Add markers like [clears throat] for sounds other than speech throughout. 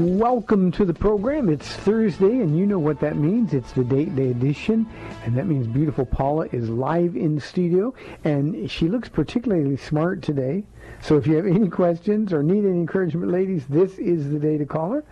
Welcome to the program. It's Thursday, and you know what that means. It's the date day edition, and that means beautiful Paula is live in studio, and she looks particularly smart today. So if you have any questions or need any encouragement, ladies, this is the day to call her.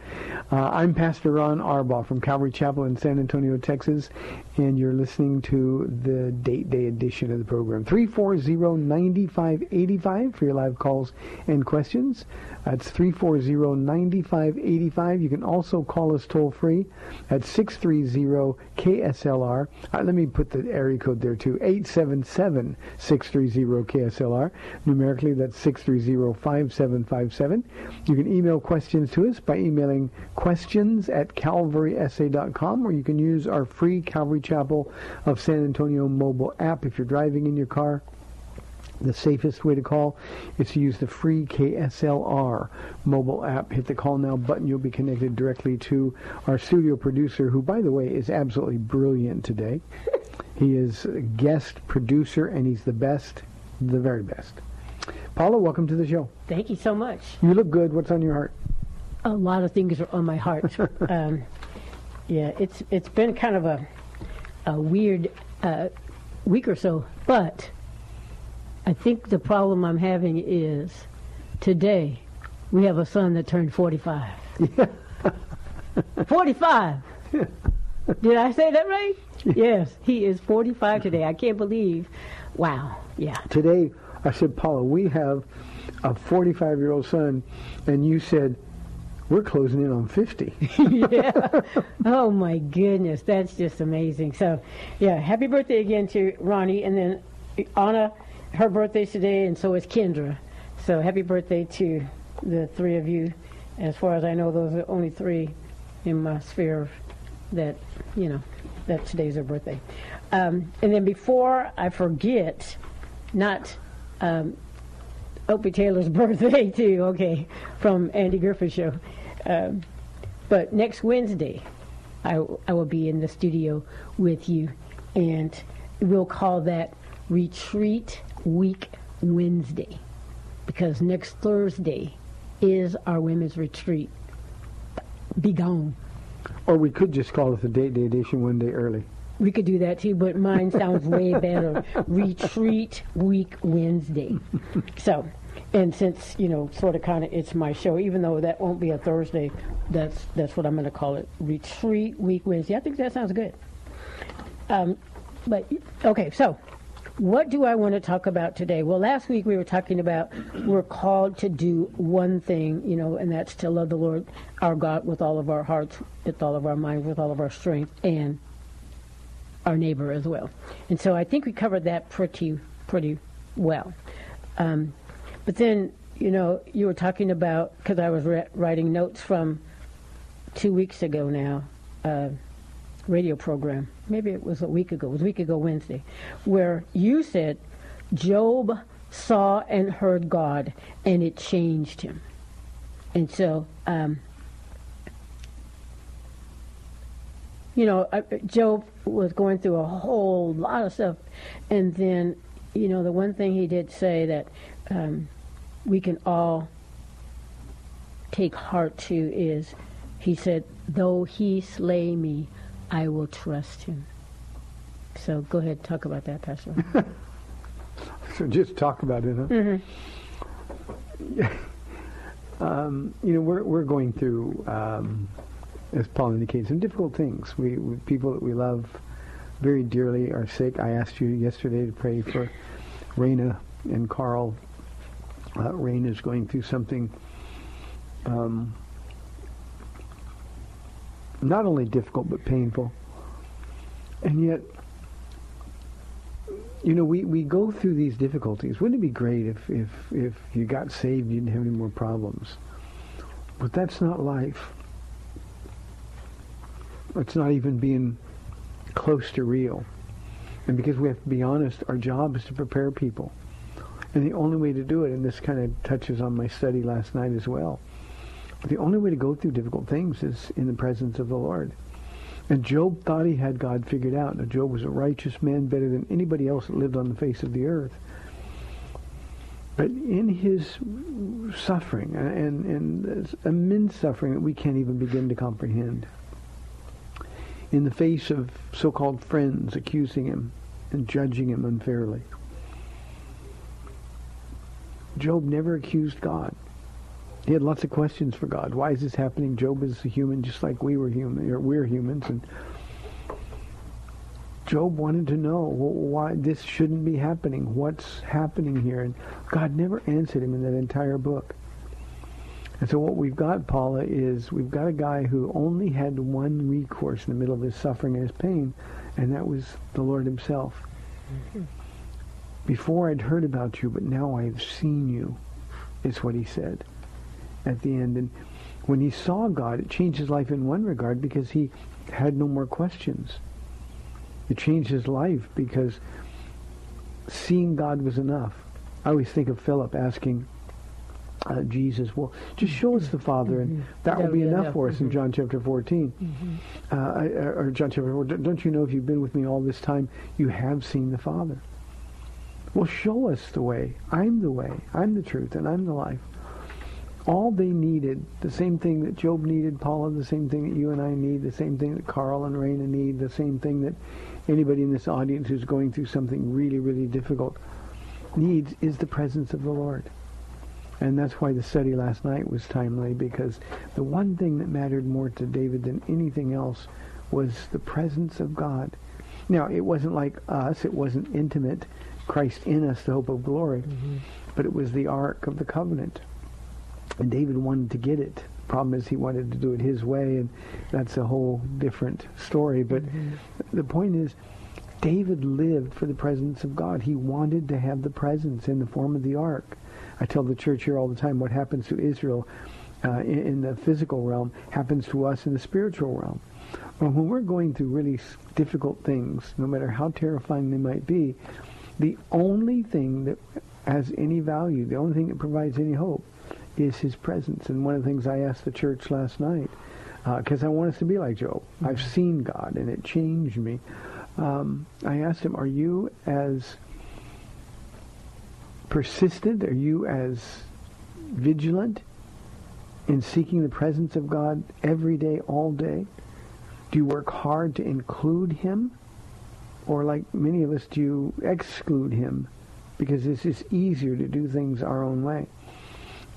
Uh, I'm Pastor Ron Arbaugh from Calvary Chapel in San Antonio, Texas, and you're listening to the date day edition of the program. 340-9585 for your live calls and questions. That's 340-9585. You can also call us toll free at 630-KSLR. Uh, let me put the area code there too. 877-630-KSLR. Numerically, that's 630-5757. You can email questions to us by emailing questions at calvarysa.com or you can use our free Calvary Chapel of San Antonio mobile app if you're driving in your car. The safest way to call is to use the free KSLR mobile app. Hit the call now button. You'll be connected directly to our studio producer, who, by the way, is absolutely brilliant today. he is a guest producer, and he's the best, the very best. Paula, welcome to the show. Thank you so much. You look good. What's on your heart? A lot of things are on my heart. [laughs] um, yeah, it's it's been kind of a a weird uh, week or so, but I think the problem I'm having is today we have a son that turned 45. [laughs] 45. Did I say that right? Yes, he is 45 today. I can't believe. Wow. Yeah. Today, I said, Paula, we have a 45-year-old son, and you said, we're closing in on 50. [laughs] yeah. Oh my goodness, that's just amazing. So, yeah, happy birthday again to Ronnie, and then Anna, her birthday's today, and so is Kendra. So happy birthday to the three of you. As far as I know, those are only three in my sphere that you know that today's their birthday. Um, and then before I forget, not um, Opie Taylor's [laughs] birthday too. Okay, from Andy Griffith show. Um, but next Wednesday, I, I will be in the studio with you, and we'll call that Retreat Week Wednesday, because next Thursday is our women's retreat. Be gone. or we could just call it the date day edition one day early. We could do that too, but mine sounds way better. [laughs] Retreat Week Wednesday. [laughs] So, and since you know, sort of, kind of, it's my show. Even though that won't be a Thursday, that's that's what I'm going to call it. Retreat Week Wednesday. I think that sounds good. Um, but okay, so what do I want to talk about today? Well, last week we were talking about we're called to do one thing, you know, and that's to love the Lord our God with all of our hearts, with all of our minds, with all of our strength, and our neighbor as well. And so I think we covered that pretty pretty well. Um, but then, you know, you were talking about because I was re- writing notes from two weeks ago now. Uh, radio program. Maybe it was a week ago. It was a week ago Wednesday, where you said Job saw and heard God, and it changed him. And so, um, you know, uh, Job was going through a whole lot of stuff, and then, you know, the one thing he did say that um, we can all take heart to is, he said, "Though he slay me." I will trust him. So go ahead, talk about that, Pastor. [laughs] So just talk about it, huh? [laughs] um, you know, we're we're going through um, as Paul indicates, some difficult things. We, we people that we love very dearly are sick. I asked you yesterday to pray for Raina and Carl. Uh, Raina is going through something um, not only difficult but painful. And yet, you know, we, we go through these difficulties. Wouldn't it be great if, if, if you got saved, you didn't have any more problems? But that's not life. It's not even being close to real. And because we have to be honest, our job is to prepare people. And the only way to do it, and this kind of touches on my study last night as well, the only way to go through difficult things is in the presence of the Lord. And Job thought he had God figured out. Now, Job was a righteous man, better than anybody else that lived on the face of the earth. But in his suffering, and, and immense suffering that we can't even begin to comprehend, in the face of so-called friends accusing him and judging him unfairly, Job never accused God. He had lots of questions for God. Why is this happening? Job is a human just like we were human, or we're humans, and Job wanted to know why this shouldn't be happening. What's happening here? And God never answered him in that entire book. And so what we've got, Paula, is we've got a guy who only had one recourse in the middle of his suffering and his pain, and that was the Lord himself. Mm-hmm. Before I'd heard about you, but now I've seen you, is what he said at the end. And when he saw God, it changed his life in one regard because he had no more questions. It changed his life because seeing God was enough. I always think of Philip asking uh, Jesus, well, just show us the Father, and mm-hmm. that will be enough, enough for us mm-hmm. in John chapter 14. Mm-hmm. Uh, or John chapter 4. Don't you know if you've been with me all this time, you have seen the Father? Well, show us the way. I'm the way. I'm the truth, and I'm the life all they needed, the same thing that Job needed, Paula, the same thing that you and I need, the same thing that Carl and Raina need, the same thing that anybody in this audience who's going through something really, really difficult needs is the presence of the Lord. And that's why the study last night was timely, because the one thing that mattered more to David than anything else was the presence of God. Now, it wasn't like us, it wasn't intimate, Christ in us, the hope of glory, mm-hmm. but it was the Ark of the Covenant. And David wanted to get it. The problem is, he wanted to do it his way, and that's a whole different story. But mm-hmm. the point is, David lived for the presence of God. He wanted to have the presence in the form of the ark. I tell the church here all the time what happens to Israel uh, in, in, the physical realm happens to us in the spiritual realm. Well, when we're going through really difficult things, no matter how terrifying they might be, the only thing that has any value, the only thing that provides any hope, is his presence. And one of the things I asked the church last night, because uh, I want us to be like Job. Mm-hmm. I've seen God, and it changed me. Um, I asked him, are you as persistent? Are you as vigilant in seeking the presence of God every day, all day? Do you work hard to include him? Or like many of us, do you exclude him? Because it's just easier to do things our own way.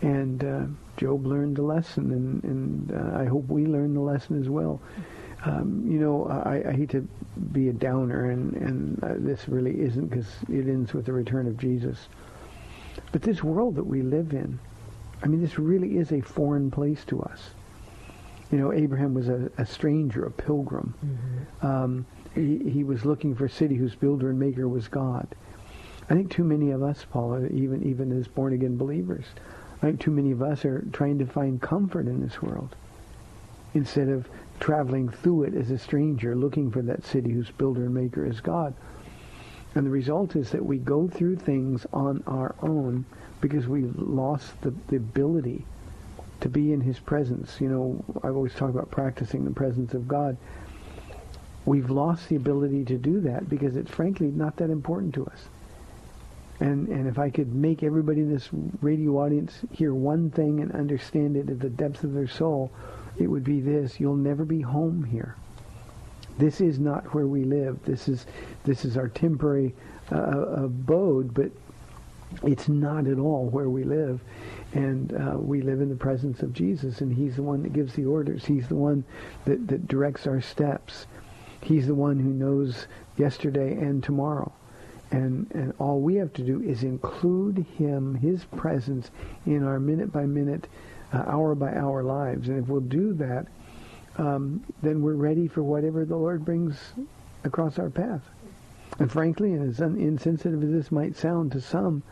And uh, Job learned the lesson, and, and uh, I hope we learn the lesson as well. Um, you know, I, I, hate to be a downer, and, and uh, this really isn't because it ends with the return of Jesus. But this world that we live in, I mean, this really is a foreign place to us. You know, Abraham was a, a stranger, a pilgrim. Mm-hmm. Um, he, he was looking for a city whose builder and maker was God. I think too many of us, Paula, even even as born again believers, I think too many of us are trying to find comfort in this world instead of traveling through it as a stranger, looking for that city whose builder and maker is God. And the result is that we go through things on our own because we've lost the, the ability to be in his presence. You know, I've always talked about practicing the presence of God. We've lost the ability to do that because it's frankly not that important to us. And, and if I could make everybody in this radio audience hear one thing and understand it at the depths of their soul, it would be this. You'll never be home here. This is not where we live. This is, this is our temporary uh, abode, but It's not at all where we live. And uh, we live in the presence of Jesus, and he's the one that gives the orders. He's the one that, that directs our steps. He's the one who knows yesterday and tomorrow. And, and all we have to do is include him, his presence, in our minute-by-minute, uh, hour-by-hour lives. And if we'll do that, um, then we're ready for whatever the Lord brings across our path. And frankly, and as insensitive as this might sound to some,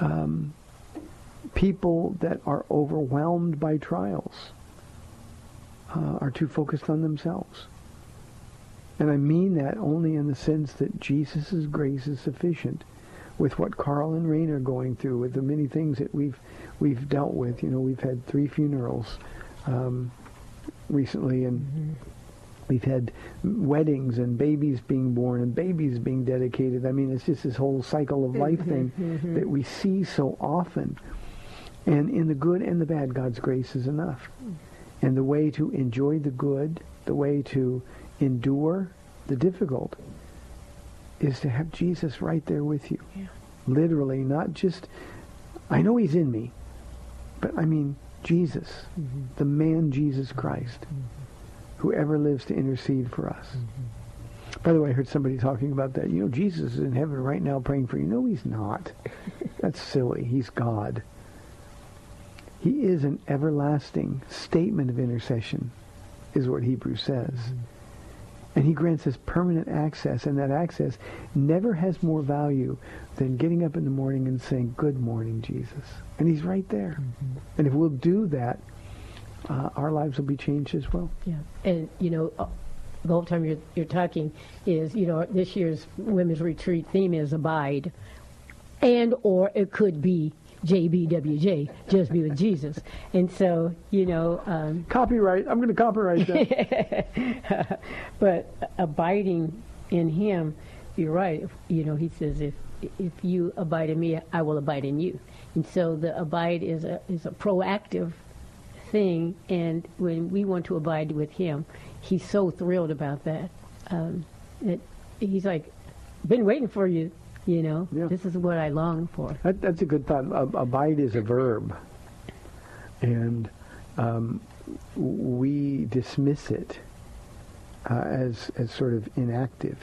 um, people that are overwhelmed by trials uh, are too focused on themselves. And I mean that only in the sense that Jesus' grace is sufficient with what Carl and Rain are going through, with the many things that we've we've dealt with. You know, we've had three funerals um, recently, and mm-hmm. we've had weddings and babies being born and babies being dedicated. I mean, it's just this whole cycle of life thing mm-hmm, mm-hmm. that we see so often. And in the good and the bad, God's grace is enough. And the way to enjoy the good, the way to endure the difficult, is to have Jesus right there with you. Yeah. Literally, not just, I know he's in me, but I mean Jesus, mm-hmm. the man Jesus mm-hmm. Christ, mm-hmm. who ever lives to intercede for us. By the way, I heard somebody talking about that. You know, Jesus is in heaven right now praying for you. No, he's not. [laughs] That's silly. He's God. He is an everlasting statement of intercession, is what Hebrews says. And he grants us permanent access, and that access never has more value than getting up in the morning and saying, Good morning, Jesus. And he's right there. And if we'll do that, uh, our lives will be changed as well. Yeah, and you know, uh, the whole time you're you're talking is you know this year's women's retreat theme is abide, and or it could be JBWJ, just be with Jesus, and so you know, um, Copyright. I'm going to copyright that. [laughs] but abiding in Him, you're right. You know, He says if if you abide in me, I will abide in you, and so the abide is a is a proactive thing, and when we want to abide with Him, He's so thrilled about that. Um, that He's like, been waiting for you. You know, Yeah. this is what I long for. That, that's a good thought. Ab- Abide is a verb, and um, we dismiss it uh, as as sort of inactive.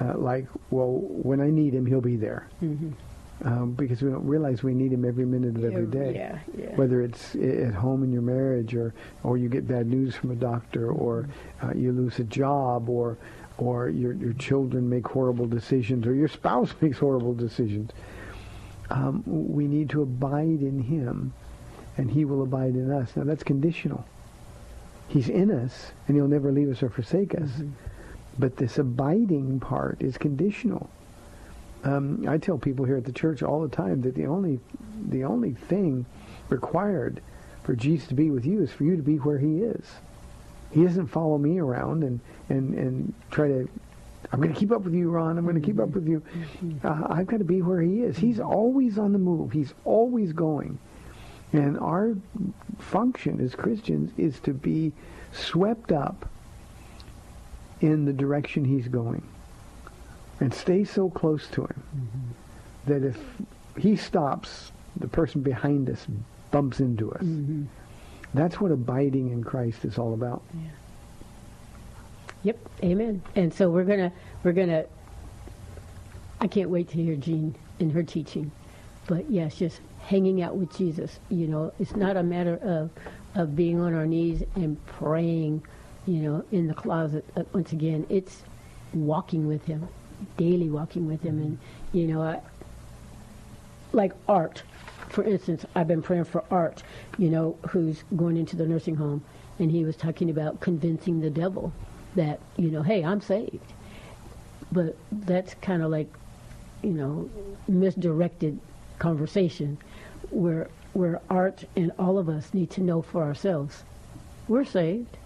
Uh, like, well, when I need him, he'll be there, Mm-hmm. um, because we don't realize we need him every minute of every day. Yeah, yeah. Whether it's at home in your marriage, or or you get bad news from a doctor, or uh, you lose a job, or or your your children make horrible decisions, or your spouse [laughs] makes horrible decisions. Um, we need to abide in Him, and He will abide in us. Now that's conditional. He's in us, and He'll never leave us or forsake us. But this abiding part is conditional. Um, I tell people here at the church all the time that the only the only thing required for Jesus to be with you is for you to be where He is. He doesn't follow me around and and and try to. I'm going to keep up with you, Ron. I'm going to keep up with you. Uh, I've got to be where He is. He's always on the move. He's always going. And our function as Christians is to be swept up in the direction He's going and stay so close to Him that if He stops, the person behind us bumps into us. Mm-hmm. That's what abiding in Christ is all about. Yeah. Yep, amen. And so we're gonna we're gonna. I can't wait to hear Jean in her teaching, but yes, just hanging out with Jesus. You know, it's not a matter of of being on our knees and praying. You know, in the closet. Uh, once again, it's walking with Him, daily walking with Him, and you know, I, like art. For instance, I've been praying for Art, you know, who's going into the nursing home, and he was talking about convincing the devil that, you know, hey, I'm saved. But that's kind of like, you know, misdirected conversation where where Art and all of us need to know for ourselves, we're saved.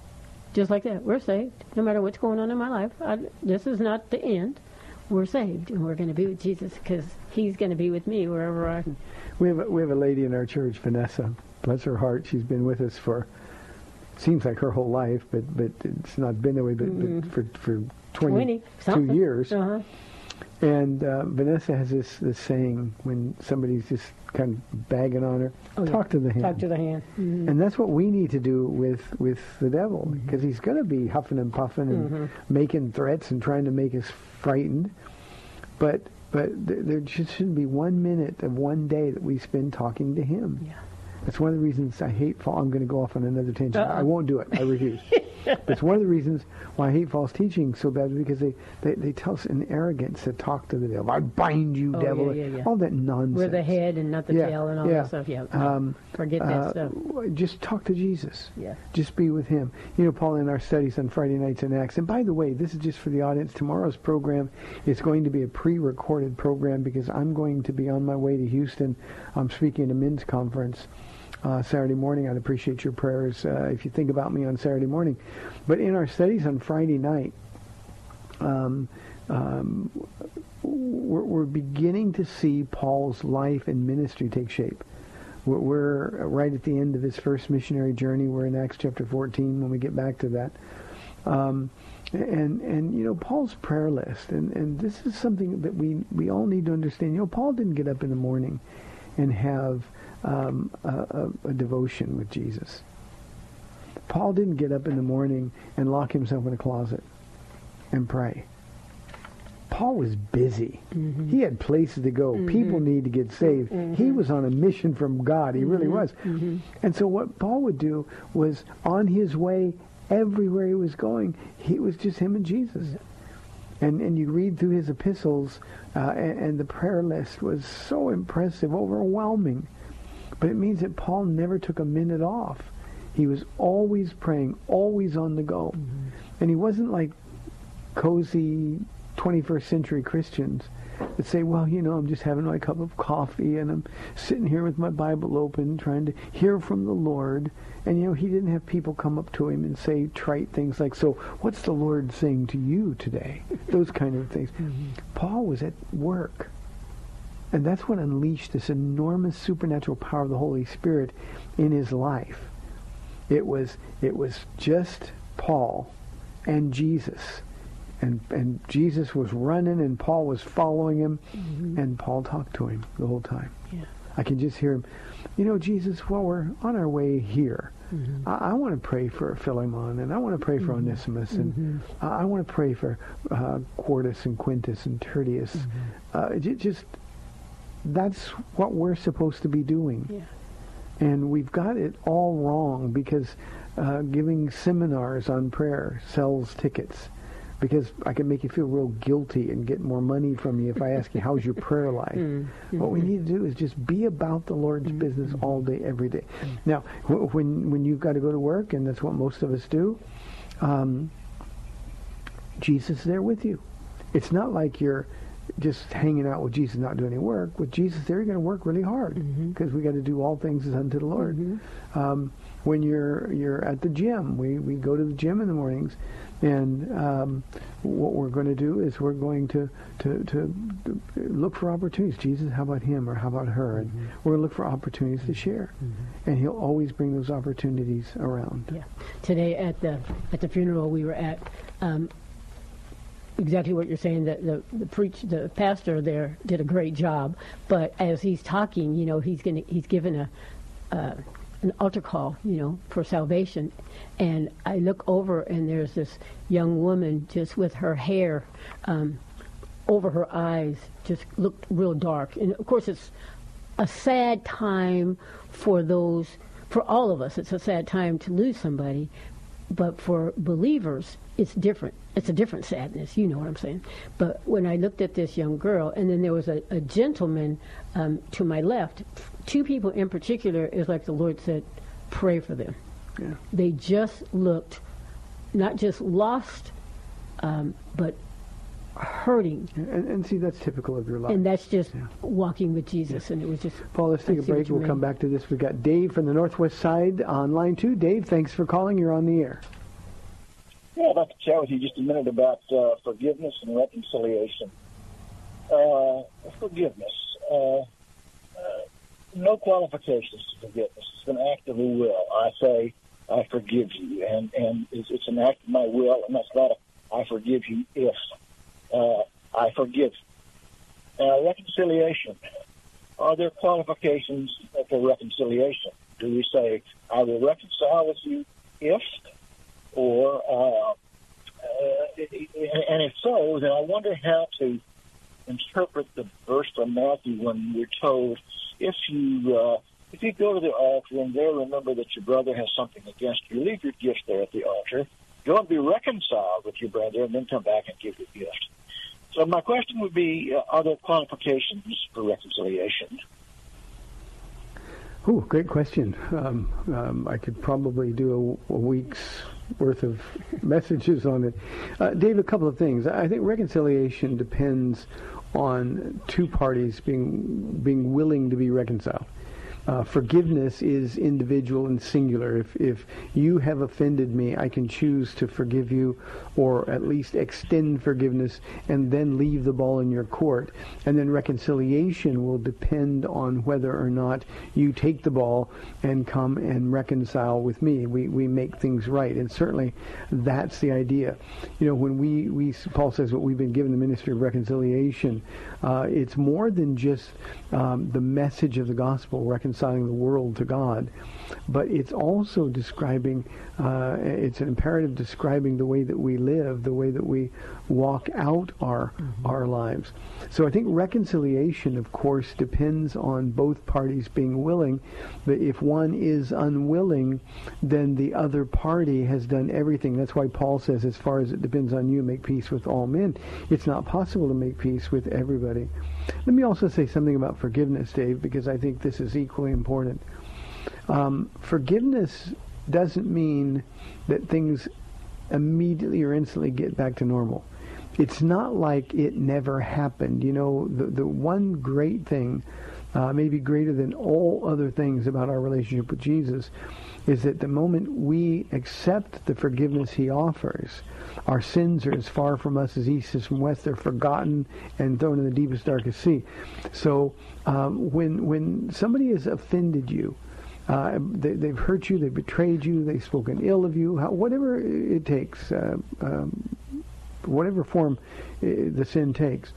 Just like that, we're saved. No matter what's going on in my life, I, this is not the end. We're saved, and we're going to be with Jesus because He's going to be with me wherever I am. We have a, we have a lady in our church, Vanessa. Bless her heart. She's been with us for seems like her whole life, but but it's not been that way. But, but for for 20 22 something. years, Uh-huh. And uh, Vanessa has this, this saying when somebody's just kind of bagging on her, Oh, yeah. talk to the hand. Talk to the hand. Mhm. And that's what we need to do with, with the devil, Mm-hmm. because he's going to be huffing and puffing and making threats and trying to make us frightened. But but there, there just shouldn't be one minute of one day that we spend talking to him. Yeah. That's one of the reasons I hate fall. I'm going to go off on another tangent. Uh-uh. I won't do it. I refuse. [laughs] it's one of the reasons why I hate false teaching so bad because they, they, they tell us in arrogance to talk to the devil. I bind you, Oh, devil. yeah, yeah, yeah. All that nonsense. We're the head and not the tail and all that stuff. Yeah. Um, Forget that uh, stuff. Just talk to Jesus. Yeah. Just be with him. You know, Paul, in our studies on Friday nights in Acts, and by the way, this is just for the audience. Tomorrow's program is going to be a pre-recorded program because I'm going to be on my way to Houston. I'm speaking at a men's conference uh, Saturday morning. I'd appreciate your prayers uh, if you think about me on Saturday morning. But in our studies on Friday night, um, um, we're, we're beginning to see Paul's life and ministry take shape. We're, we're right at the end of his first missionary journey. We're in Acts chapter 14 when we get back to that. Um, and and you know Paul's prayer list, and, and this is something that we, we all need to understand. You know, Paul didn't get up in the morning and have um, a, a, devotion with Jesus. Paul didn't get up in the morning and lock himself in a closet and pray. Paul was busy. Mm-hmm. He had places to go. Mm-hmm. People need to get saved. Mm-hmm. He was on a mission from God. He really was. And so what Paul would do was on his way everywhere he was going, he was just him and Jesus. And and you read through his epistles, uh, and, and the prayer list was so impressive, overwhelming. But it means that Paul never took a minute off. He was always praying, always on the go. Mm-hmm. And he wasn't like cozy 21st century Christians that say, well, you know, I'm just having my cup of coffee and I'm sitting here with my Bible open trying to hear from the Lord. And, you know, he didn't have people come up to him and say trite things like, so what's the Lord saying to you today? [laughs] Those kind of things. Mm-hmm. Paul was at work. And that's what unleashed this enormous supernatural power of the Holy Spirit in his life. It was it was just Paul and Jesus. And and Jesus was running and Paul was following him mm-hmm. and Paul talked to him the whole time. Yeah. I can just hear him. You know, Jesus, while we're on our way here, mm-hmm. I, I want to pray for Philemon, and I want to pray for mm-hmm. Onesimus, and I, I want to pray for uh, Quartus and Quintus and Tertius. Uh, j- just that's what we're supposed to be doing. Yeah. And we've got it all wrong because uh, giving seminars on prayer sells tickets. Because I can make you feel real guilty and get more money from you if I ask you, how's your prayer [laughs] life? What we need to do is just be about the Lord's business all day, every day. Now, wh- when, when you've got to go to work, and that's what most of us do, um, Jesus is there with you. It's not like you're just hanging out with Jesus, not doing any work. With Jesus there, you're going to work really hard because we got to do all things unto the Lord. Um, when you're you're at the gym, we, we go to the gym in the mornings, and um, what we're going to do is we're going to, to, to look for opportunities. Jesus, how about him or how about her? And we're going to look for opportunities to share, and He'll always bring those opportunities around. Yeah. Today at the at the funeral we were at, um, exactly what you're saying. That the the preach the pastor there did a great job, but as he's talking, you know, he's gonna he's given a. Uh, an altar call, you know, for salvation. And I look over and there's this young woman just with her hair um, over her eyes, just looked real dark. And of course, it's a sad time for those, for all of us. It's a sad time to lose somebody, but for believers, it's different. It's a different sadness. You know what I'm saying? But when I looked at this young girl, and then there was a, a gentleman um, to my left, two people in particular, is like the Lord said, pray for them. Yeah. They just looked not just lost, um, but hurting. And, and see, that's typical of your life. And that's just Yeah. walking with Jesus. And it was just, Paul, let's take I a break. We'll mean. come back to this. We've got Dave from the Northwest Side on line two. Dave, thanks for calling. You're on the air. Yeah, I'd like to chat with you just a minute about uh, forgiveness and reconciliation. Uh, forgiveness. Uh, uh, no qualifications to forgiveness. It's an act of the will. I say, I forgive you, and and it's, it's an act of my will, and that's not a I forgive you if uh, I forgive. Uh reconciliation. Are there qualifications for reconciliation? Do we say, I will reconcile with you if, or, uh, uh, and if so, then I wonder how to interpret the verse from Matthew when we're told, if you, uh, if you go to the altar and there remember that your brother has something against you, leave your gift there at the altar, go and be reconciled with your brother, and then come back and give your gift. So my question would be, uh, are there qualifications for reconciliation? Oh, great question. Um, um, I could probably do a, a, week's worth of [laughs] messages on it. Uh, Dave, a couple of things. I think reconciliation depends on two parties being being willing to be reconciled. Uh, forgiveness is individual and singular. If, if you have offended me, I can choose to forgive you or at least extend forgiveness and then leave the ball in your court. And then reconciliation will depend on whether or not you take the ball and come and reconcile with me. We, we make things right. And certainly that's the idea. You know, when we, we Paul says what we've been given the ministry of reconciliation, uh, it's more than just um, the message of the gospel, reconciling the world to God, but it's also describing, uh, it's an imperative describing the way that we live, the way that we walk out our mm-hmm. our lives. So I think reconciliation, of course, depends on both parties being willing. But if one is unwilling, then the other party has done everything. That's why Paul says, as far as it depends on you, make peace with all men. It's not possible to make peace with everybody. Let me also say something about forgiveness, Dave, because I think this is equally important. Um, forgiveness doesn't mean that things immediately or instantly get back to normal. It's not like it never happened. You know, the, the one great thing, uh, maybe greater than all other things about our relationship with Jesus, is that the moment we accept the forgiveness he offers, our sins are as far from us as east is from west. They're forgotten and thrown in the deepest, darkest sea. So um, when when somebody has offended you, uh, they, have hurt you, they've betrayed you, they've spoken ill of you, how, whatever it takes, uh, um, whatever form uh, the sin takes,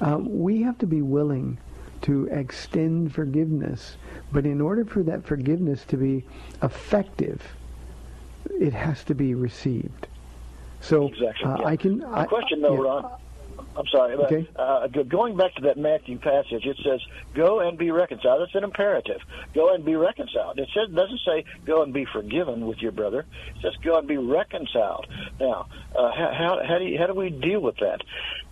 um, we have to be willing to extend forgiveness. But in order for that forgiveness to be effective, it has to be received. So exactly, uh, I can. I, question though, yeah. Ron. I'm sorry. Okay. Uh, going back to that Matthew passage, it says, "Go and be reconciled." It's an imperative. Go and be reconciled. It says, doesn't say, "Go and be forgiven with your brother." It says, "Go and be reconciled." Now, uh, how, how do you, how do we deal with that?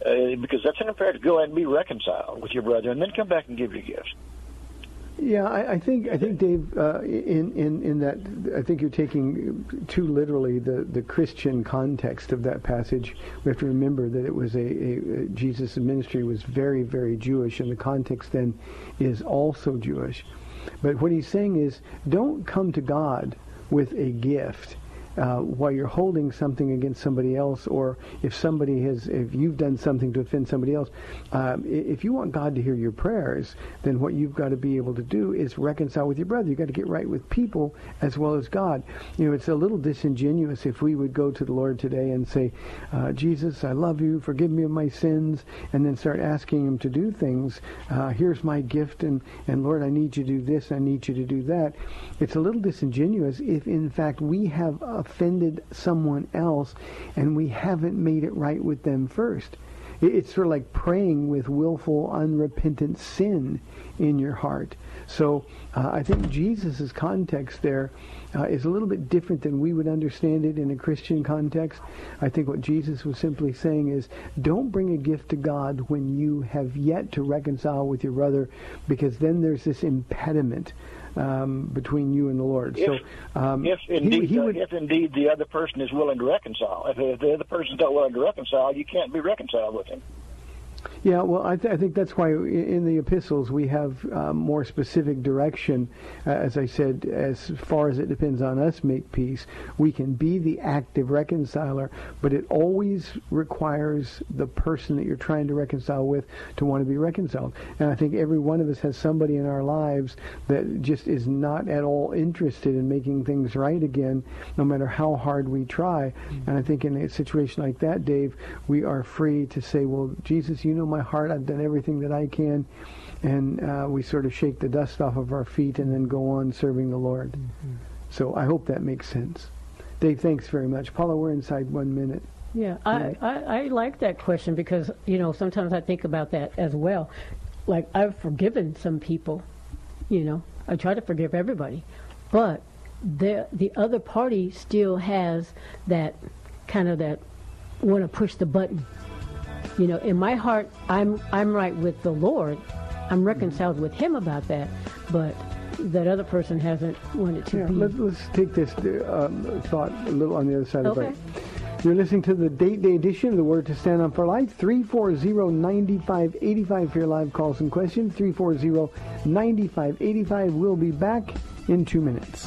Uh, because that's an imperative. Go and be reconciled with your brother, and then come back and give your gifts. Yeah, I, I, think I think Dave, uh, in in in that I think you're taking too literally the the Christian context of that passage. We have to remember that it was a, a Jesus' ministry was very very Jewish, and the context then is also Jewish. But what he's saying is, don't come to God with a gift uh, while you're holding something against somebody else, or if somebody has, if you've done something to offend somebody else, um, if you want God to hear your prayers, then what you've got to be able to do is reconcile with your brother. You've got to get right with people as well as God. You know, it's a little disingenuous if we would go to the Lord today and say, uh, Jesus, I love you, forgive me of my sins, and then start asking Him to do things. Uh, here's my gift, and, and Lord, I need you to do this, I need you to do that. It's a little disingenuous if, in fact, we have a offended someone else and we haven't made it right with them first. It's sort of like praying with willful, unrepentant sin in your heart. So uh, I think Jesus' context there uh, is a little bit different than we would understand it in a Christian context. I think what Jesus was simply saying is, don't bring a gift to God when you have yet to reconcile with your brother, because then there's this impediment um, between you and the Lord. If, so, um, if indeed, he, he would, if indeed the other person is willing to reconcile, if, if the other person's not willing to reconcile, you can't be reconciled with him. Yeah, well, I, th- I, think that's why in the epistles we have uh, more specific direction. Uh, as I said, as far as it depends on us, make peace. We can be the active reconciler, but it always requires the person that you're trying to reconcile with to want to be reconciled. And I think every one of us has somebody in our lives that just is not at all interested in making things right again, no matter how hard we try. Mm-hmm. And I think in a situation like that, Dave, we are free to say, well, Jesus, you know my heart. I've done everything that I can. And uh, we sort of shake the dust off of our feet and then go on serving the Lord. Mm-hmm. So I hope that makes sense. Dave, thanks very much. Paula, we're inside one minute. Yeah, I, I, I like that question because, you know, sometimes I think about that as well. Like, I've forgiven some people, you know, I try to forgive everybody, but the, the other party still has that kind of that want to push the button. You know, in my heart, I'm, I'm right with the Lord. I'm reconciled with Him about that, but that other person hasn't wanted to Yeah, be. let, let's take this uh, um, thought a little on the other side of the Okay. break. You're listening to the date day edition of the Word to Stand on for Life. 340-9585 for your live calls and questions. 340-9585. We'll be back in two minutes.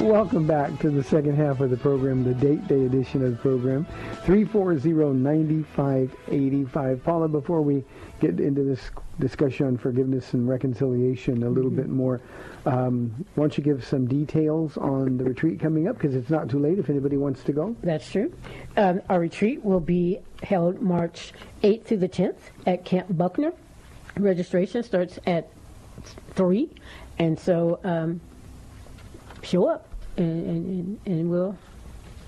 Welcome back to the second half of the program, the date day edition of the program. 340-9585. Paula, before we get into this discussion on forgiveness and reconciliation a little bit more, um, why don't you give some details on the retreat coming up? Because it's not too late if anybody wants to go. That's true. Um, our retreat will be held March 8th through the 10th at Camp Buckner. Registration starts at 3, and so um, show up, and, and, and we'll,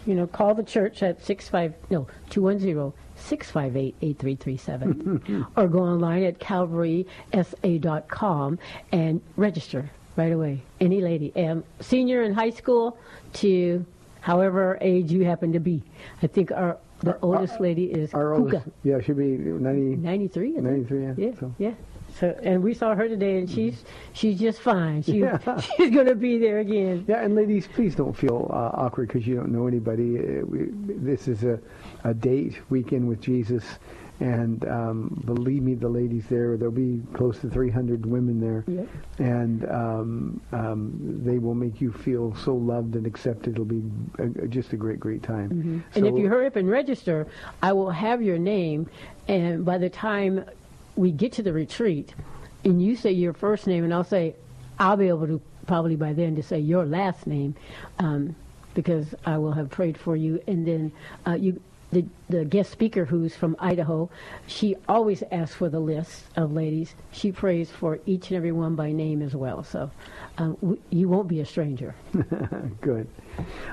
you know, call the church at 65, no, 210 658 8337, [laughs] or go online at calvarysa.com and register right away. Any lady, um, senior in high school to however age you happen to be. I think our the oldest lady is Our Kuka, oldest, yeah, she'll be 90, 93. I think. 93, yeah. Yeah, so. yeah. So, and we saw her today, and she's she's just fine. She Yeah. [laughs] she's gonna be there again. Yeah, and ladies, please don't feel uh, awkward because you don't know anybody. Uh, we, this is a, a date weekend with Jesus, and um, believe me, the ladies there, there'll be close to 300 women there, Yep. and um, um, they will make you feel so loved and accepted. It'll be a, a- just a great, great time. And if you hurry up and register, I will have your name, and by the time we get to the retreat, and you say your first name, and I'll say, I'll be able to probably by then to say your last name, um, because I will have prayed for you, and then uh, you. The, the guest speaker who's from Idaho, she always asks for the list of ladies. She prays for each and every one by name as well. So um, w- you won't be a stranger. [laughs] Good.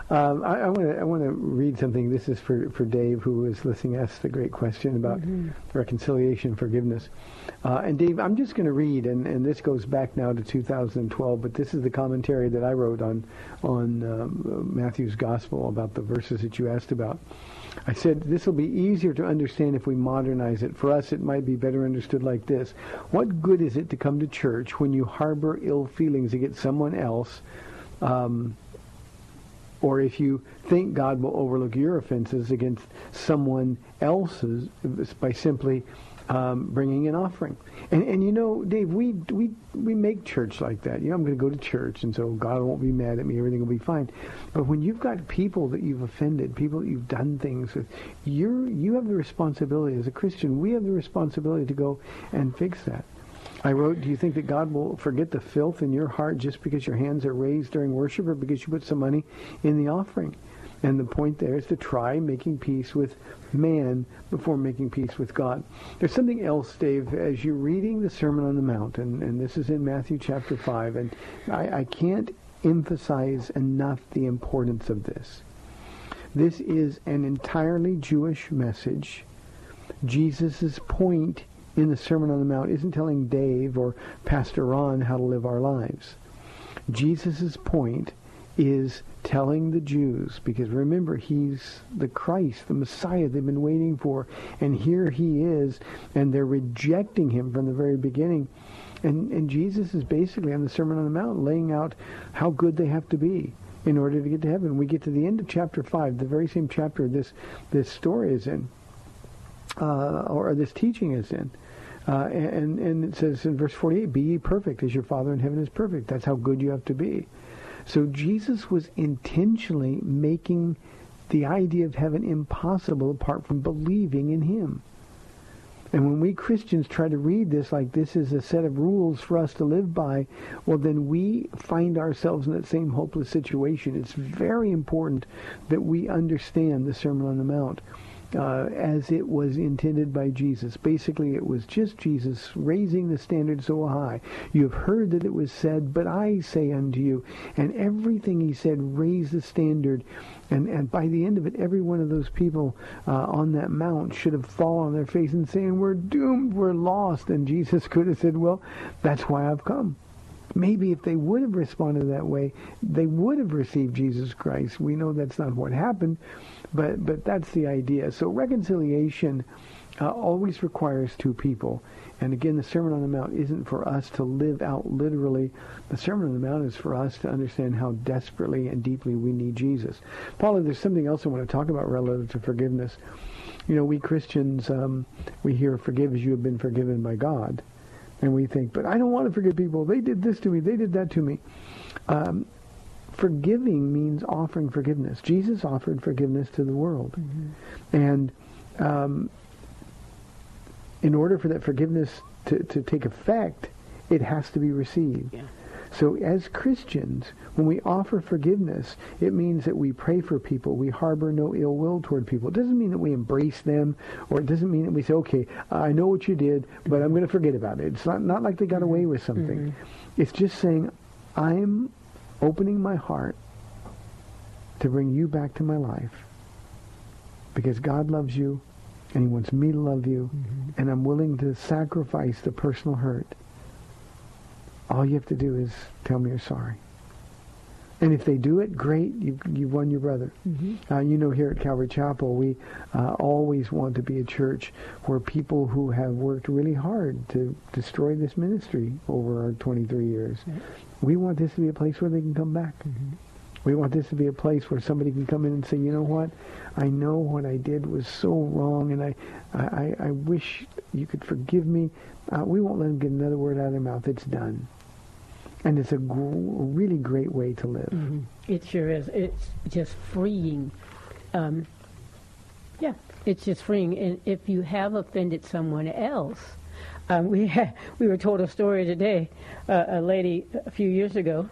Um, I want to I want to read something. This is for, for Dave, who was listening. Asked a great question about reconciliation, forgiveness. Uh, and Dave, I'm just going to read, and, and this goes back now to 2012. But this is the commentary that I wrote on on um, Matthew's Gospel about the verses that you asked about. I said this will be easier to understand if we modernize it. For us, it might be better understood like this: What good is it to come to church when you harbor ill feelings against someone else? Um, or if you think God will overlook your offenses against someone else's by simply um, bringing an offering. And, and you know, Dave, we, we, we make church like that. You know, I'm going to go to church, and so God won't be mad at me. Everything will be fine. But when you've got people that you've offended, people that you've done things with, you're, you have the responsibility, as a Christian, we have the responsibility to go and fix that. I wrote, do you think that God will forget the filth in your heart just because your hands are raised during worship or because you put some money in the offering? And the point there is to try making peace with man before making peace with God. There's something else, Dave, as you're reading the Sermon on the Mount, and, and this is in Matthew chapter 5, and I, I can't emphasize enough the importance of this. This is an entirely Jewish message. Jesus' point in the Sermon on the Mount isn't telling Dave or Pastor Ron how to live our lives. Jesus' point is telling the Jews, because remember, he's the Christ, the Messiah they've been waiting for, and here he is, and they're rejecting him from the very beginning. And, and Jesus is basically on the Sermon on the Mount laying out how good they have to be in order to get to heaven. We get to the end of chapter 5, the very same chapter this, this story is in uh, or this teaching is in. Uh, and, and it says in verse 48, be ye perfect as your Father in heaven is perfect. That's how good you have to be. So Jesus was intentionally making the idea of heaven impossible apart from believing in him. And when we Christians try to read this like this is a set of rules for us to live by, well, then we find ourselves in that same hopeless situation. It's very important that we understand the Sermon on the Mount uh, as it was intended by Jesus. Basically, it was just Jesus raising the standard so high. You have heard that it was said, but I say unto you. And everything he said raised the standard. And, and by the end of it, every one of those people uh, on that mount should have fallen on their face and saying, we're doomed, we're lost. And Jesus [laughs] could have said, well, that's why I've come maybe if they would have responded that way, they would have received Jesus Christ. We know that's not what happened, but but that's the idea. So reconciliation uh, always requires two people. And again, the Sermon on the Mount isn't for us to live out literally. The Sermon on the Mount is for us to understand how desperately and deeply we need Jesus. Paula, there's something else I want to talk about relative to forgiveness. You know, we Christians, um, we hear, forgive as you have been forgiven by God. And we think, but I don't want to forgive people. They did this to me. They did that to me. Um, forgiving means offering forgiveness. Jesus offered forgiveness to the world. Mm-hmm. And um, in order for that forgiveness to, to take effect, it has to be received. Yeah. So as Christians, when we offer forgiveness, it means that we pray for people. We harbor no ill will toward people. It doesn't mean that we embrace them, or it doesn't mean that we say, okay, I know what you did, but I'm going to forget about it. It's not, not like they got away with something. Mm-hmm. It's just saying, I'm opening my heart to bring you back to my life because God loves you and he wants me to love you mm-hmm. and I'm willing to sacrifice the personal hurt. All you have to do is tell me you're sorry. And if they do it, great, you've, you've won your brother. Mm-hmm. Uh, you know, here at Calvary Chapel, we uh, always want to be a church where people who have worked really hard to destroy this ministry over our 23 years, we want this to be a place where they can come back. Mm-hmm. We want this to be a place where somebody can come in and say, you know what, I know what I did was so wrong, and I, I, I wish you could forgive me. Uh, we won't let them get another word out of their mouth. It's done. And it's a really great way to live. Mm-hmm. It sure is. It's just freeing. Um, yeah, it's just freeing. And if you have offended someone else, um, we [laughs] we were told a story today. Uh, a lady a few years ago,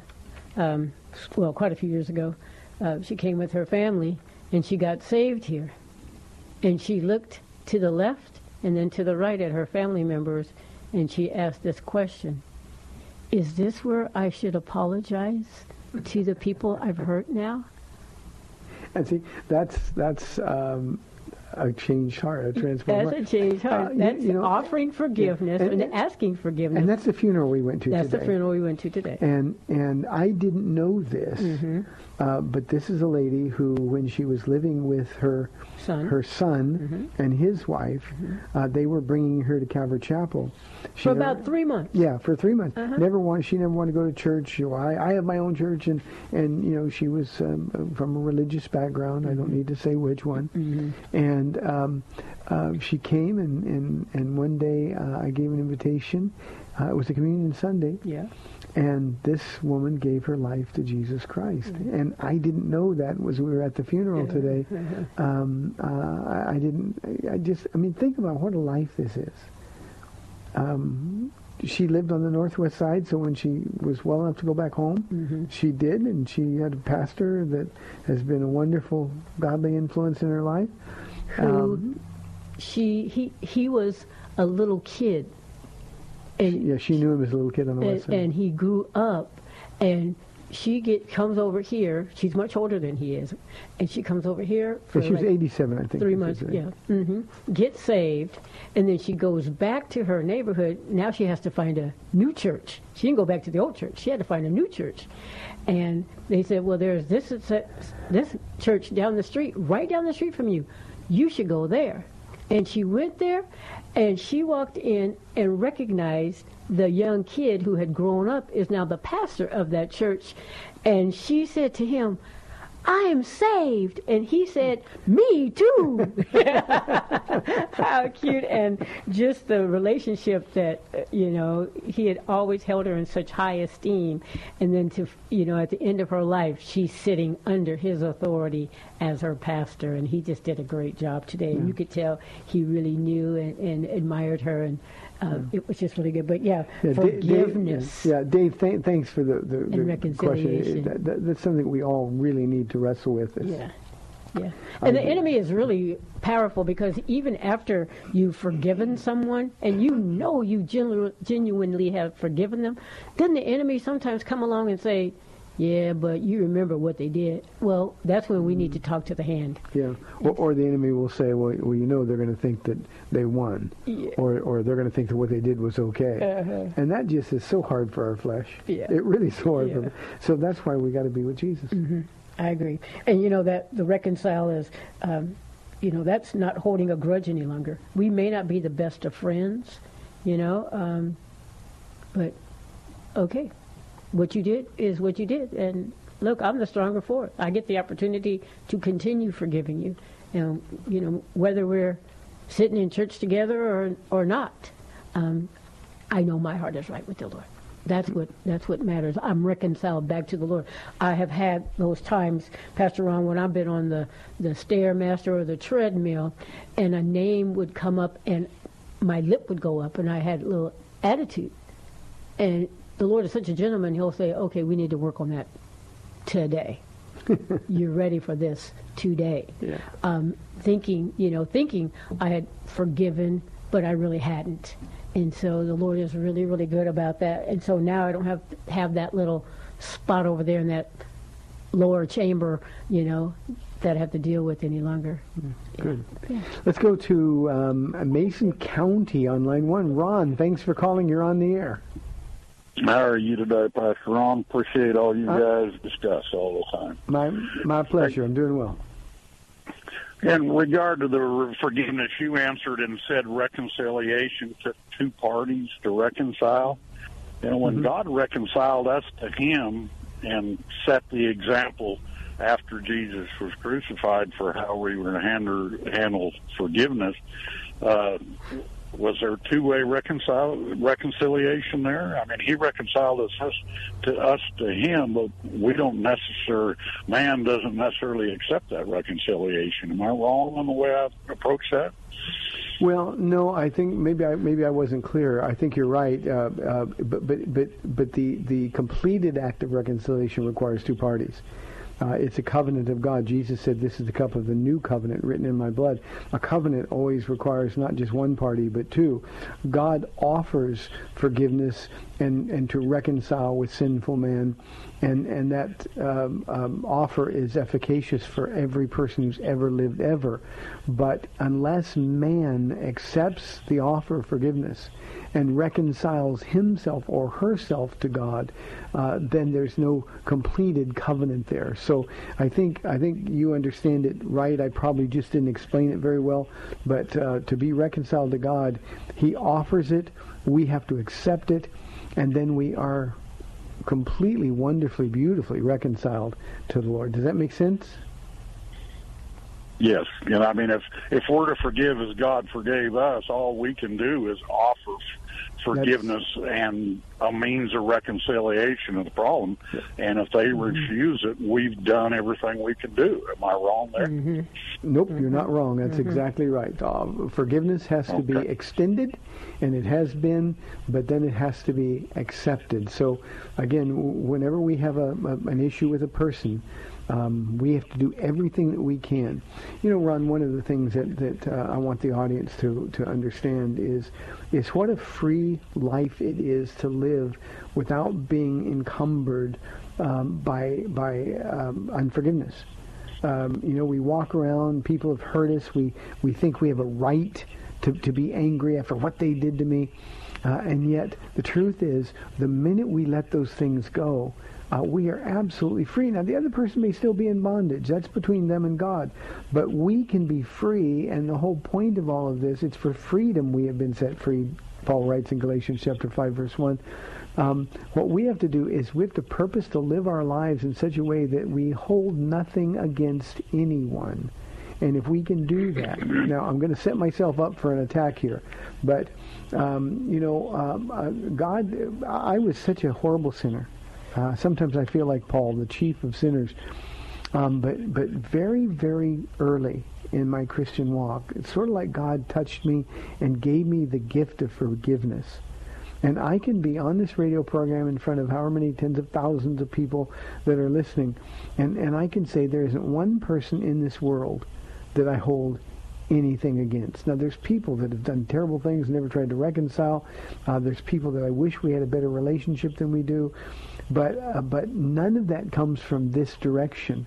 um, well, quite a few years ago, uh, she came with her family and she got saved here. And she looked to the left and then to the right at her family members, and she asked this question: Is this where I should apologize to the people I've hurt now? And see, that's that's um, a changed heart, a transformed heart. That's a changed heart. Uh, that's you know, offering forgiveness and- and, asking forgiveness. And that's the funeral we went to today. That's today. the funeral we went to today. And and I didn't know this, Mm-hmm. Uh, but this is a lady who, when she was living with her Son. her son and his wife, uh, they were bringing her to Calvary Chapel. She For never- about three months. yeah, for three months. Uh-huh. Never wanted. She never wanted to go to church. You know, I, I have my own church, and and you know, she was um, from a religious background. I Mm-hmm. don't need to say which one. And um, uh, she came, and and and one day uh, I gave an invitation. Uh, it was a communion Sunday, Yeah. And this woman gave her life to Jesus Christ. And I didn't know that was we were at the funeral today. [laughs] Um, uh, I, didn't. I just. I mean, think about what a life this is. Um, she lived on the northwest side, so when she was well enough to go back home, she did, and she had a pastor that has been a wonderful, godly influence in her life. Who Um, she he he was a little kid, and yeah, she knew him as a little kid on the and, west side. and he grew up, and she get comes over here. She's much older than he is, and she comes over here for Yeah, she was like 87, I think. three months. Yeah, hmm gets saved, and then she goes back to her neighborhood. Now she has to find a new church. She didn't go back to the old church. She had to find a new church, and they said, "Well, there's this this church down the street, right down the street from you. You should go there." And she went there, and she walked in and recognized the young kid who had grown up is now the pastor of that church, and she said to him. I am saved. And he said, Me too. How cute. And just the relationship that, uh, you know, he had always held her in such high esteem. And then to, you know, at the end of her life, she's sitting under his authority as her pastor. And he just did a great job today. And you could tell he really knew and, and admired her. And uh, it was just really good. But yeah, Yeah, Da- Dave- forgiveness. yeah, Dave, th- thanks for the, the, the reconciliation. question. That, that, that's something we all really need to wrestle with. Is, Yeah. Yeah. And the enemy is really powerful because even after you've forgiven someone and you know you genu- genuinely have forgiven them, then the enemy sometimes come along and say, yeah, but you remember what they did. Well, that's when we need to talk to the hand. Yeah, or, or the enemy will say, well, well you know they're going to think that they won, Yeah. or or they're going to think that what they did was okay, Uh-huh. and that just is so hard for our flesh. Yeah. It really is so hard. Yeah. For, so that's why we got to be with Jesus. I agree. And you know that the reconcile is, um, you know, that's not holding a grudge any longer. We may not be the best of friends, you know, um, but okay, what you did is what you did, and look, I'm the stronger for it. I get the opportunity to continue forgiving you, and you know whether we're sitting in church together or or not. Um, I know my heart is right with the Lord. That's what that's what matters. I'm reconciled back to the Lord. I have had those times, Pastor Ron, when I've been on the the stairmaster or the treadmill, and a name would come up, and my lip would go up, and I had a little attitude. And the Lord is such a gentleman; He'll say, "Okay, we need to work on that today. [laughs] You're ready for this today." Yeah. um, thinking, you know, thinking I had forgiven, but I really hadn't. And so the Lord is really, really good about that. And so now I don't have have that little spot over there in that lower chamber, you know, that I have to deal with any longer. Good. Yeah. Let's go to um, Mason County on line one. Ron, thanks for calling. You're on the air. How are you today, Pastor Ron? Appreciate all you Uh, guys discuss all the time. My my pleasure. I'm doing well. In regard to the forgiveness, you answered and said reconciliation to two parties to reconcile. Know, when God reconciled us to Him and set the example after Jesus was crucified for how we were to handle, handle forgiveness, uh, was there two-way reconcile, reconciliation there? I mean, He reconciled us, to us to Him, but we don't necessarily. Man doesn't necessarily accept that reconciliation. Am I wrong on the way I approach that? Well, no, I think maybe I maybe I wasn't clear. I think you're right. Uh, uh, but but but but the the completed act of reconciliation requires two parties. Uh, it's a covenant of God. Jesus said, "This is the cup of the new covenant written in my blood." A covenant always requires not just one party, but two. God offers forgiveness and and to reconcile with sinful man, and and that um, um, offer is efficacious for every person who's ever lived ever. But unless man accepts the offer of forgiveness and reconciles himself or herself to God, uh, then there's no completed covenant there. So I think I think you understand it right. I probably just didn't explain it very well, but uh, to be reconciled to God, He offers it. We have to accept it, and then we are completely, wonderfully, beautifully reconciled to the Lord. Does that make sense? Yes, and I mean, if if we're to forgive as God forgave us, all we can do is offer f- forgiveness and a means of reconciliation of the problem. And if they mm-hmm. refuse it, we've done everything we can do. Am I wrong there? Mm-hmm. Nope, you're not mm-hmm. wrong. That's exactly right. Uh, forgiveness has to be extended, and it has been, but then it has to be accepted. So, again, whenever we have a, a, an issue with a person, um, we have to do everything that we can. You know, Ron, one of the things that, that uh, I want the audience to, to understand is, is what a free life it is to live without being encumbered um, by, by um, unforgiveness. Um, you know, we walk around, people have hurt us, we, we think we have a right to, to be angry after what they did to me. Uh, and yet, the truth is, the minute we let those things go, uh, we are absolutely free. Now, the other person may still be in bondage. That's between them and God. But we can be free, and the whole point of all of this, it's for freedom we have been set free. Paul writes in Galatians chapter 5, verse 1. Um, what we have to do is we have to purpose to live our lives in such a way that we hold nothing against anyone. And if we can do that, [clears throat] now I'm going to set myself up for an attack here, but um, you know, um, uh, God, I was such a horrible sinner. Uh, sometimes I feel like Paul, the chief of sinners. Um, but but very very early in my Christian walk, it's sort of like God touched me and gave me the gift of forgiveness. And I can be on this radio program in front of however many tens of thousands of people that are listening, and, and I can say there isn't one person in this world that I hold anything against. Now, there's people that have done terrible things, never tried to reconcile. Uh, there's people that I wish we had a better relationship than we do, but uh, but none of that comes from this direction.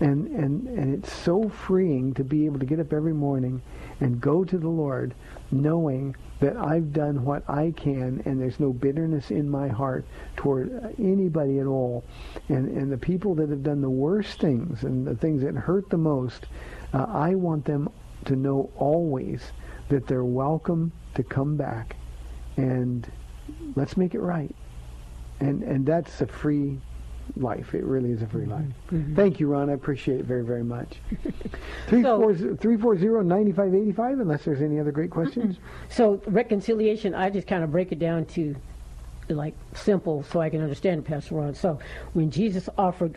And, and, and it's so freeing to be able to get up every morning and go to the Lord knowing that I've done what I can and there's no bitterness in my heart toward anybody at all. And, and the people that have done the worst things and the things that hurt the most, uh, I want them to know always that they're welcome to come back and let's make it right. And, and that's a free life. It really is a free mm-hmm. life. Mm-hmm. Thank you, Ron. I appreciate it very, very much. [laughs] 340-9585, unless there's any other great questions. So reconciliation, I just kind of break it down to like simple so I can understand Pastor Ron. So when Jesus offered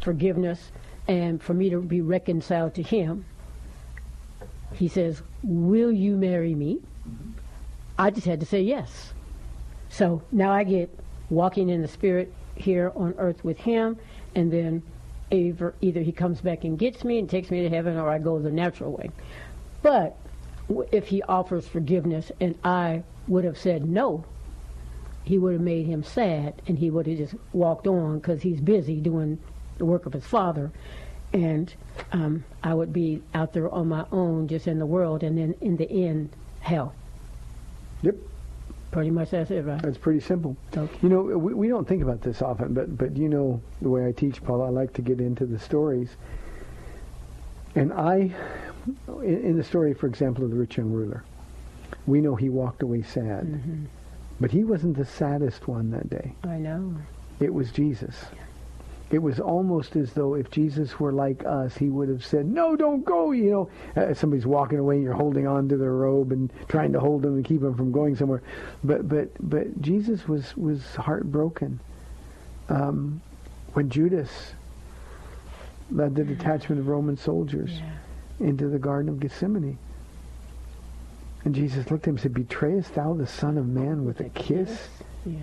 forgiveness and for me to be reconciled to him, he says, will you marry me? I just had to say yes. So now I get walking in the spirit here on earth with him and then either, either he comes back and gets me and takes me to heaven or I go the natural way. But if he offers forgiveness and I would have said no, he would have made him sad and he would have just walked on because he's busy doing the work of his father. And um, I would be out there on my own, just in the world, and then in the end, hell. Yep. Pretty much that's it, right? That's pretty simple. Okay. You know, we, we don't think about this often, but but you know the way I teach, Paul, I like to get into the stories. And I, in, in the story, for example, of the rich young ruler, we know he walked away sad, Mm-hmm. but he wasn't the saddest one that day. I know. It was Jesus. It was almost as though if Jesus were like us, he would have said, "No, don't go." You know, uh, somebody's walking away, and you're holding on to their robe and trying to hold them and keep them from going somewhere. But but but Jesus was was heartbroken um, when Judas led the detachment of Roman soldiers Yeah. into the Garden of Gethsemane. And Jesus looked at him and said, Betrayest thou the Son of Man with a kiss? Yeah.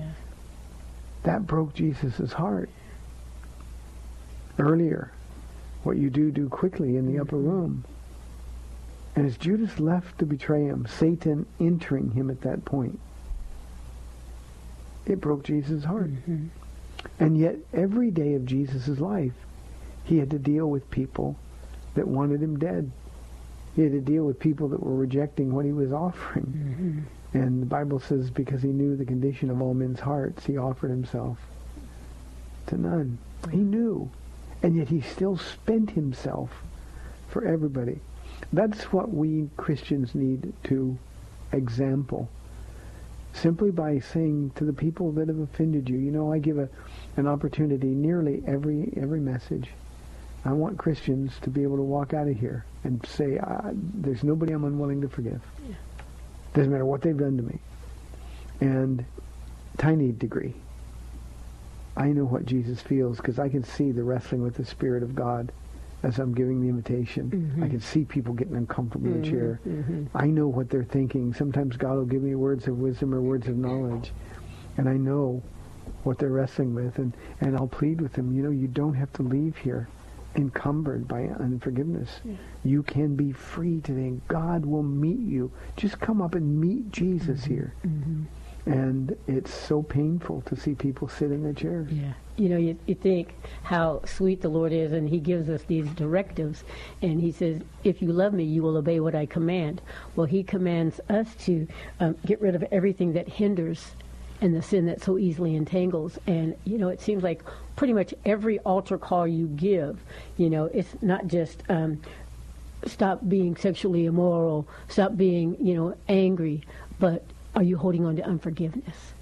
That broke Jesus' heart. Earlier, what you do, do quickly in the mm-hmm. upper room. And as Judas left to betray him, Satan entering him at that point, it broke Jesus' heart. Mm-hmm. And yet, every day of Jesus' life, he had to deal with people that wanted him dead. He had to deal with people that were rejecting what he was offering. Mm-hmm. And the Bible says because he knew the condition of all men's hearts, he offered himself to none. He knew. And yet he still spent himself for everybody. That's what we Christians need to example. Simply by saying to the people that have offended you, you know, I give a, an opportunity nearly every every message. I want Christians to be able to walk out of here and say, I, there's nobody I'm unwilling to forgive. Doesn't matter what they've done to me. And tiny degree. I know what Jesus feels because I can see the wrestling with the Spirit of God as I'm giving the invitation. I mm-hmm. can see people getting uncomfortable in the mm-hmm. chair. Mm-hmm. I know what they're thinking. Sometimes God will give me words of wisdom or words of knowledge. And I know what they're wrestling with. And, and I'll plead with them, you know, you don't have to leave here encumbered by unforgiveness. You can be free today. God will meet you. Just come up and meet Jesus here. And it's so painful to see people sit in their chairs. Yeah. You know, you, you think how sweet the Lord is, and He gives us these directives. And He says, If you love me, you will obey what I command. Well, He commands us to um, get rid of everything that hinders and the sin that so easily entangles. And, you know, it seems like pretty much every altar call you give, you know, it's not just. Um, stop being sexually immoral, stop being, you know, angry, but are you holding on to unforgiveness?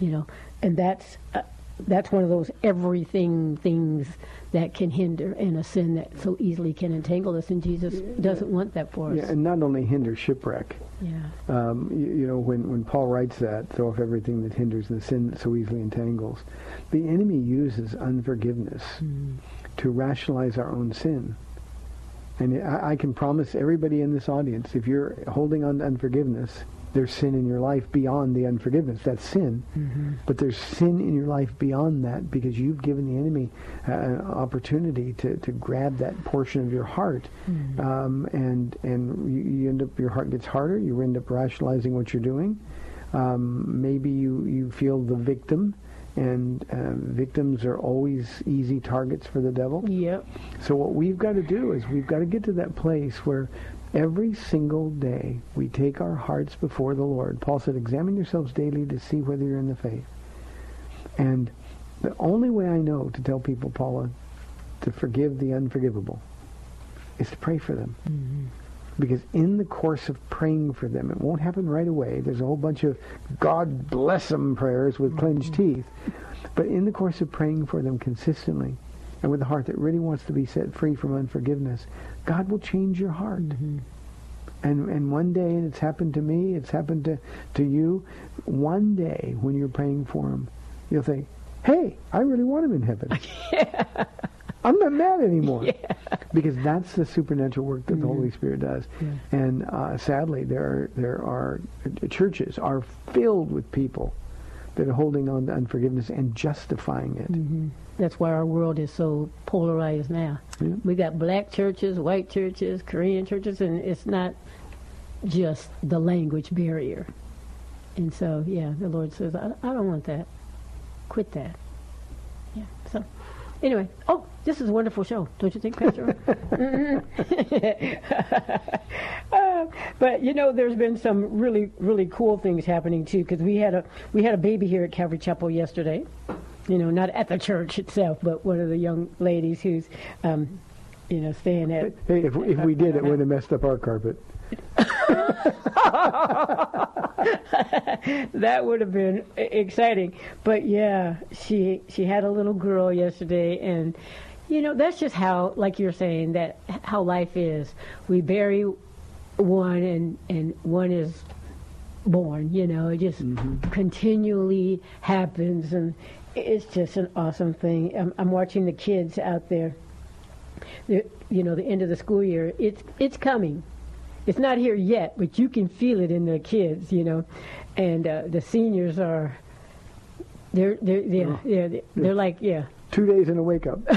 You know, and that's uh, that's one of those everything things that can hinder and a sin that so easily can entangle us, and Jesus doesn't want that for us. Yeah, and not only hinder shipwreck. Yeah. Um, you, you know, when, when Paul writes that, throw off everything that hinders and the sin that so easily entangles, the enemy uses unforgiveness to rationalize our own sin. And I, I can promise everybody in this audience, if you're holding on to unforgiveness, there's sin in your life beyond the unforgiveness. That's sin. But there's sin in your life beyond that because you've given the enemy uh, an opportunity to, to grab that portion of your heart. Um, and and you, you end up, your heart gets harder. You end up rationalizing what you're doing. Um, maybe you, you feel the victim. And uh, victims are always easy targets for the devil. Yep. So what we've got to do is we've got to get to that place where every single day we take our hearts before the Lord. Paul said, examine yourselves daily to see whether you're in the faith. And the only way I know to tell people, Paula, to forgive the unforgivable is to pray for them. Mm-hmm. Because in the course of praying for them, it won't happen right away. There's a whole bunch of God bless them prayers with clenched mm-hmm. teeth. But in the course of praying for them consistently and with a heart that really wants to be set free from unforgiveness, God will change your heart. And and one day, and it's happened to me, it's happened to, to you, one day when you're praying for him, you'll think, hey, I really want him in heaven. [laughs] I'm not mad anymore. Because that's the supernatural work that the Holy Spirit does. And uh, sadly, there are, there are uh, churches are filled with people that are holding on to unforgiveness and justifying it. That's why our world is so polarized now. Yeah. We got black churches, white churches, Korean churches, and it's not just the language barrier. And so, yeah, the Lord says, I, I don't want that. Quit that. Yeah. So, anyway, oh, this is a wonderful show, don't you think, Pastor? [laughs] [laughs] Uh, but you know, there's been some really, really cool things happening too. Because we had a we had a baby here at Calvary Chapel yesterday. You know, not at the church itself, but one of the young ladies who's, um, you know, staying at. Hey, if, if we did, it would have messed up our carpet. [laughs] that would have been exciting. But yeah, she she had a little girl yesterday, and you know that's just how, like you're saying, that how life is. We bury one, and and one is born. You know, it just continually happens, and it's just an awesome thing. I'm, I'm watching the kids out there. They're, you know, the end of the school year. It's it's coming it's not here yet, but you can feel it in the kids, you know. And uh, the seniors are, they're, they're, yeah, yeah, they're, they're like, yeah, Two days in a wake up. [laughs] [laughs]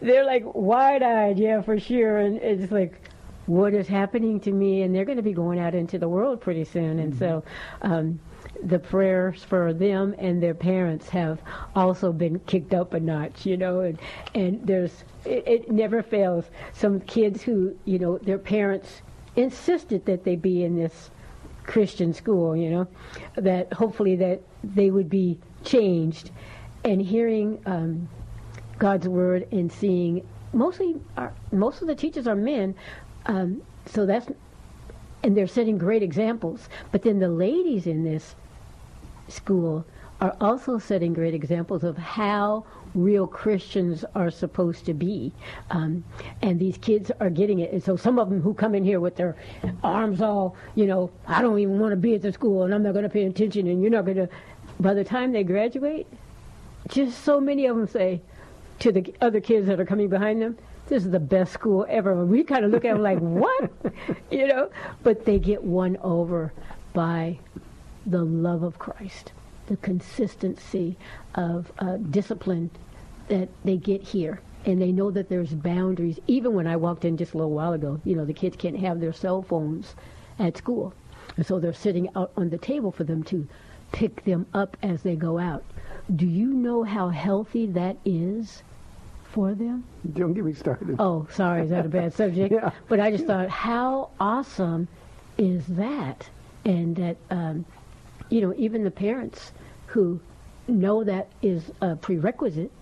they're like wide-eyed, yeah, for sure. And it's like, what is happening to me? And they're going to be going out into the world pretty soon. And so, um, the prayers for them and their parents have also been kicked up a notch, you know, and and there's it, it never fails. Some kids who, you know, their parents insisted that they be in this Christian school, you know, that hopefully that they would be changed, and hearing um, God's word and seeing mostly our, most of the teachers are men, um, so that's and they're setting great examples. But then the ladies in this school are also setting great examples of how real Christians are supposed to be. Um, and these kids are getting it. And so some of them who come in here with their arms all, you know, I don't even want to be at the school and I'm not going to pay attention and you're not going to. By the time they graduate, just so many of them say to the other kids that are coming behind them, this is the best school ever. We kind of look at them like, [laughs] what? you know? But they get won over by the love of Christ, the consistency of uh, discipline that they get here. And they know that there's boundaries. Even when I walked in just a little while ago, you know, the kids can't have their cell phones at school. And so they're sitting out on the table for them to pick them up as they go out. Do you know how healthy that is for them? Don't get me started. Oh, sorry, is that a bad [laughs] subject? Yeah. But I just thought, how awesome is that? And that, um, you know, even the parents who know that is a prerequisite,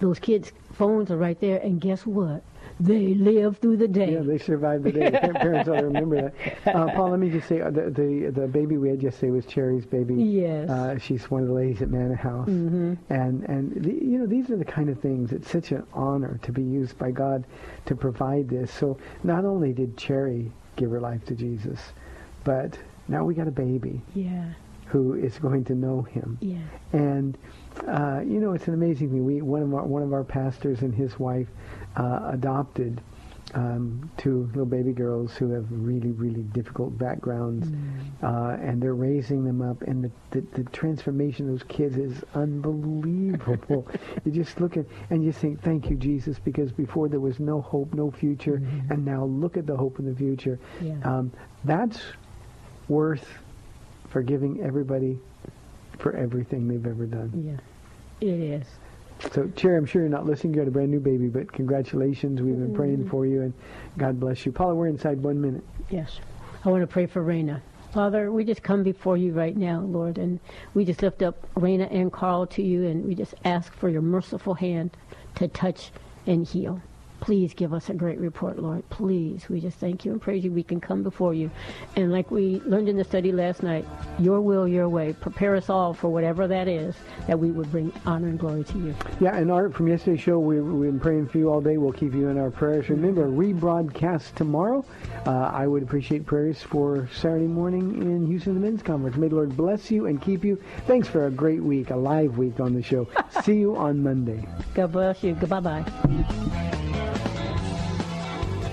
those kids' phones are right there, and guess what? they live through the day. Yeah, they survive the day. [laughs] Parents ought to remember that. Uh, Paul, let me just say uh, the, the the baby we had yesterday was Cherry's baby. Yes. Uh, she's one of the ladies at Manor House, mm-hmm. and and the, you know these are the kind of things. It's such an honor to be used by God to provide this. So not only did Cherry give her life to Jesus, but now we got a baby yeah. who is going to know Him. Yeah. And uh, you know, it's an amazing thing. We one of our one of our pastors and his wife uh, adopted um, two little baby girls who have really really difficult backgrounds, uh, and they're raising them up. And the, the the transformation of those kids is unbelievable. [laughs] you just look at and you think, thank you Jesus, because before there was no hope, no future, and now look at the hope in the future. Yeah. Um, that's worth forgiving everybody for everything they've ever done. Yeah. It is. So, Cherry, I'm sure you're not listening. You got a brand new baby, but congratulations. We've been Mm-hmm. praying for you, and God bless you. Paula, we're inside one minute. Yes. I want to pray for Raina. Father, we just come before you right now, Lord, and we just lift up Raina and Carl to you, and we just ask for your merciful hand to touch and heal. Please give us a great report, Lord. Please. We just thank you and praise you. We can come before you. And like we learned in the study last night, your will, your way. Prepare us all for whatever that is, that we would bring honor and glory to you. Yeah, and Art, from yesterday's show, we, we've been praying for you all day. We'll keep you in our prayers. Remember, rebroadcast tomorrow. Uh, I would appreciate prayers for Saturday morning in Houston, the men's conference. May the Lord bless you and keep you. Thanks for a great week, a live week on the show. [laughs] See you on Monday. God bless you. Goodbye bye.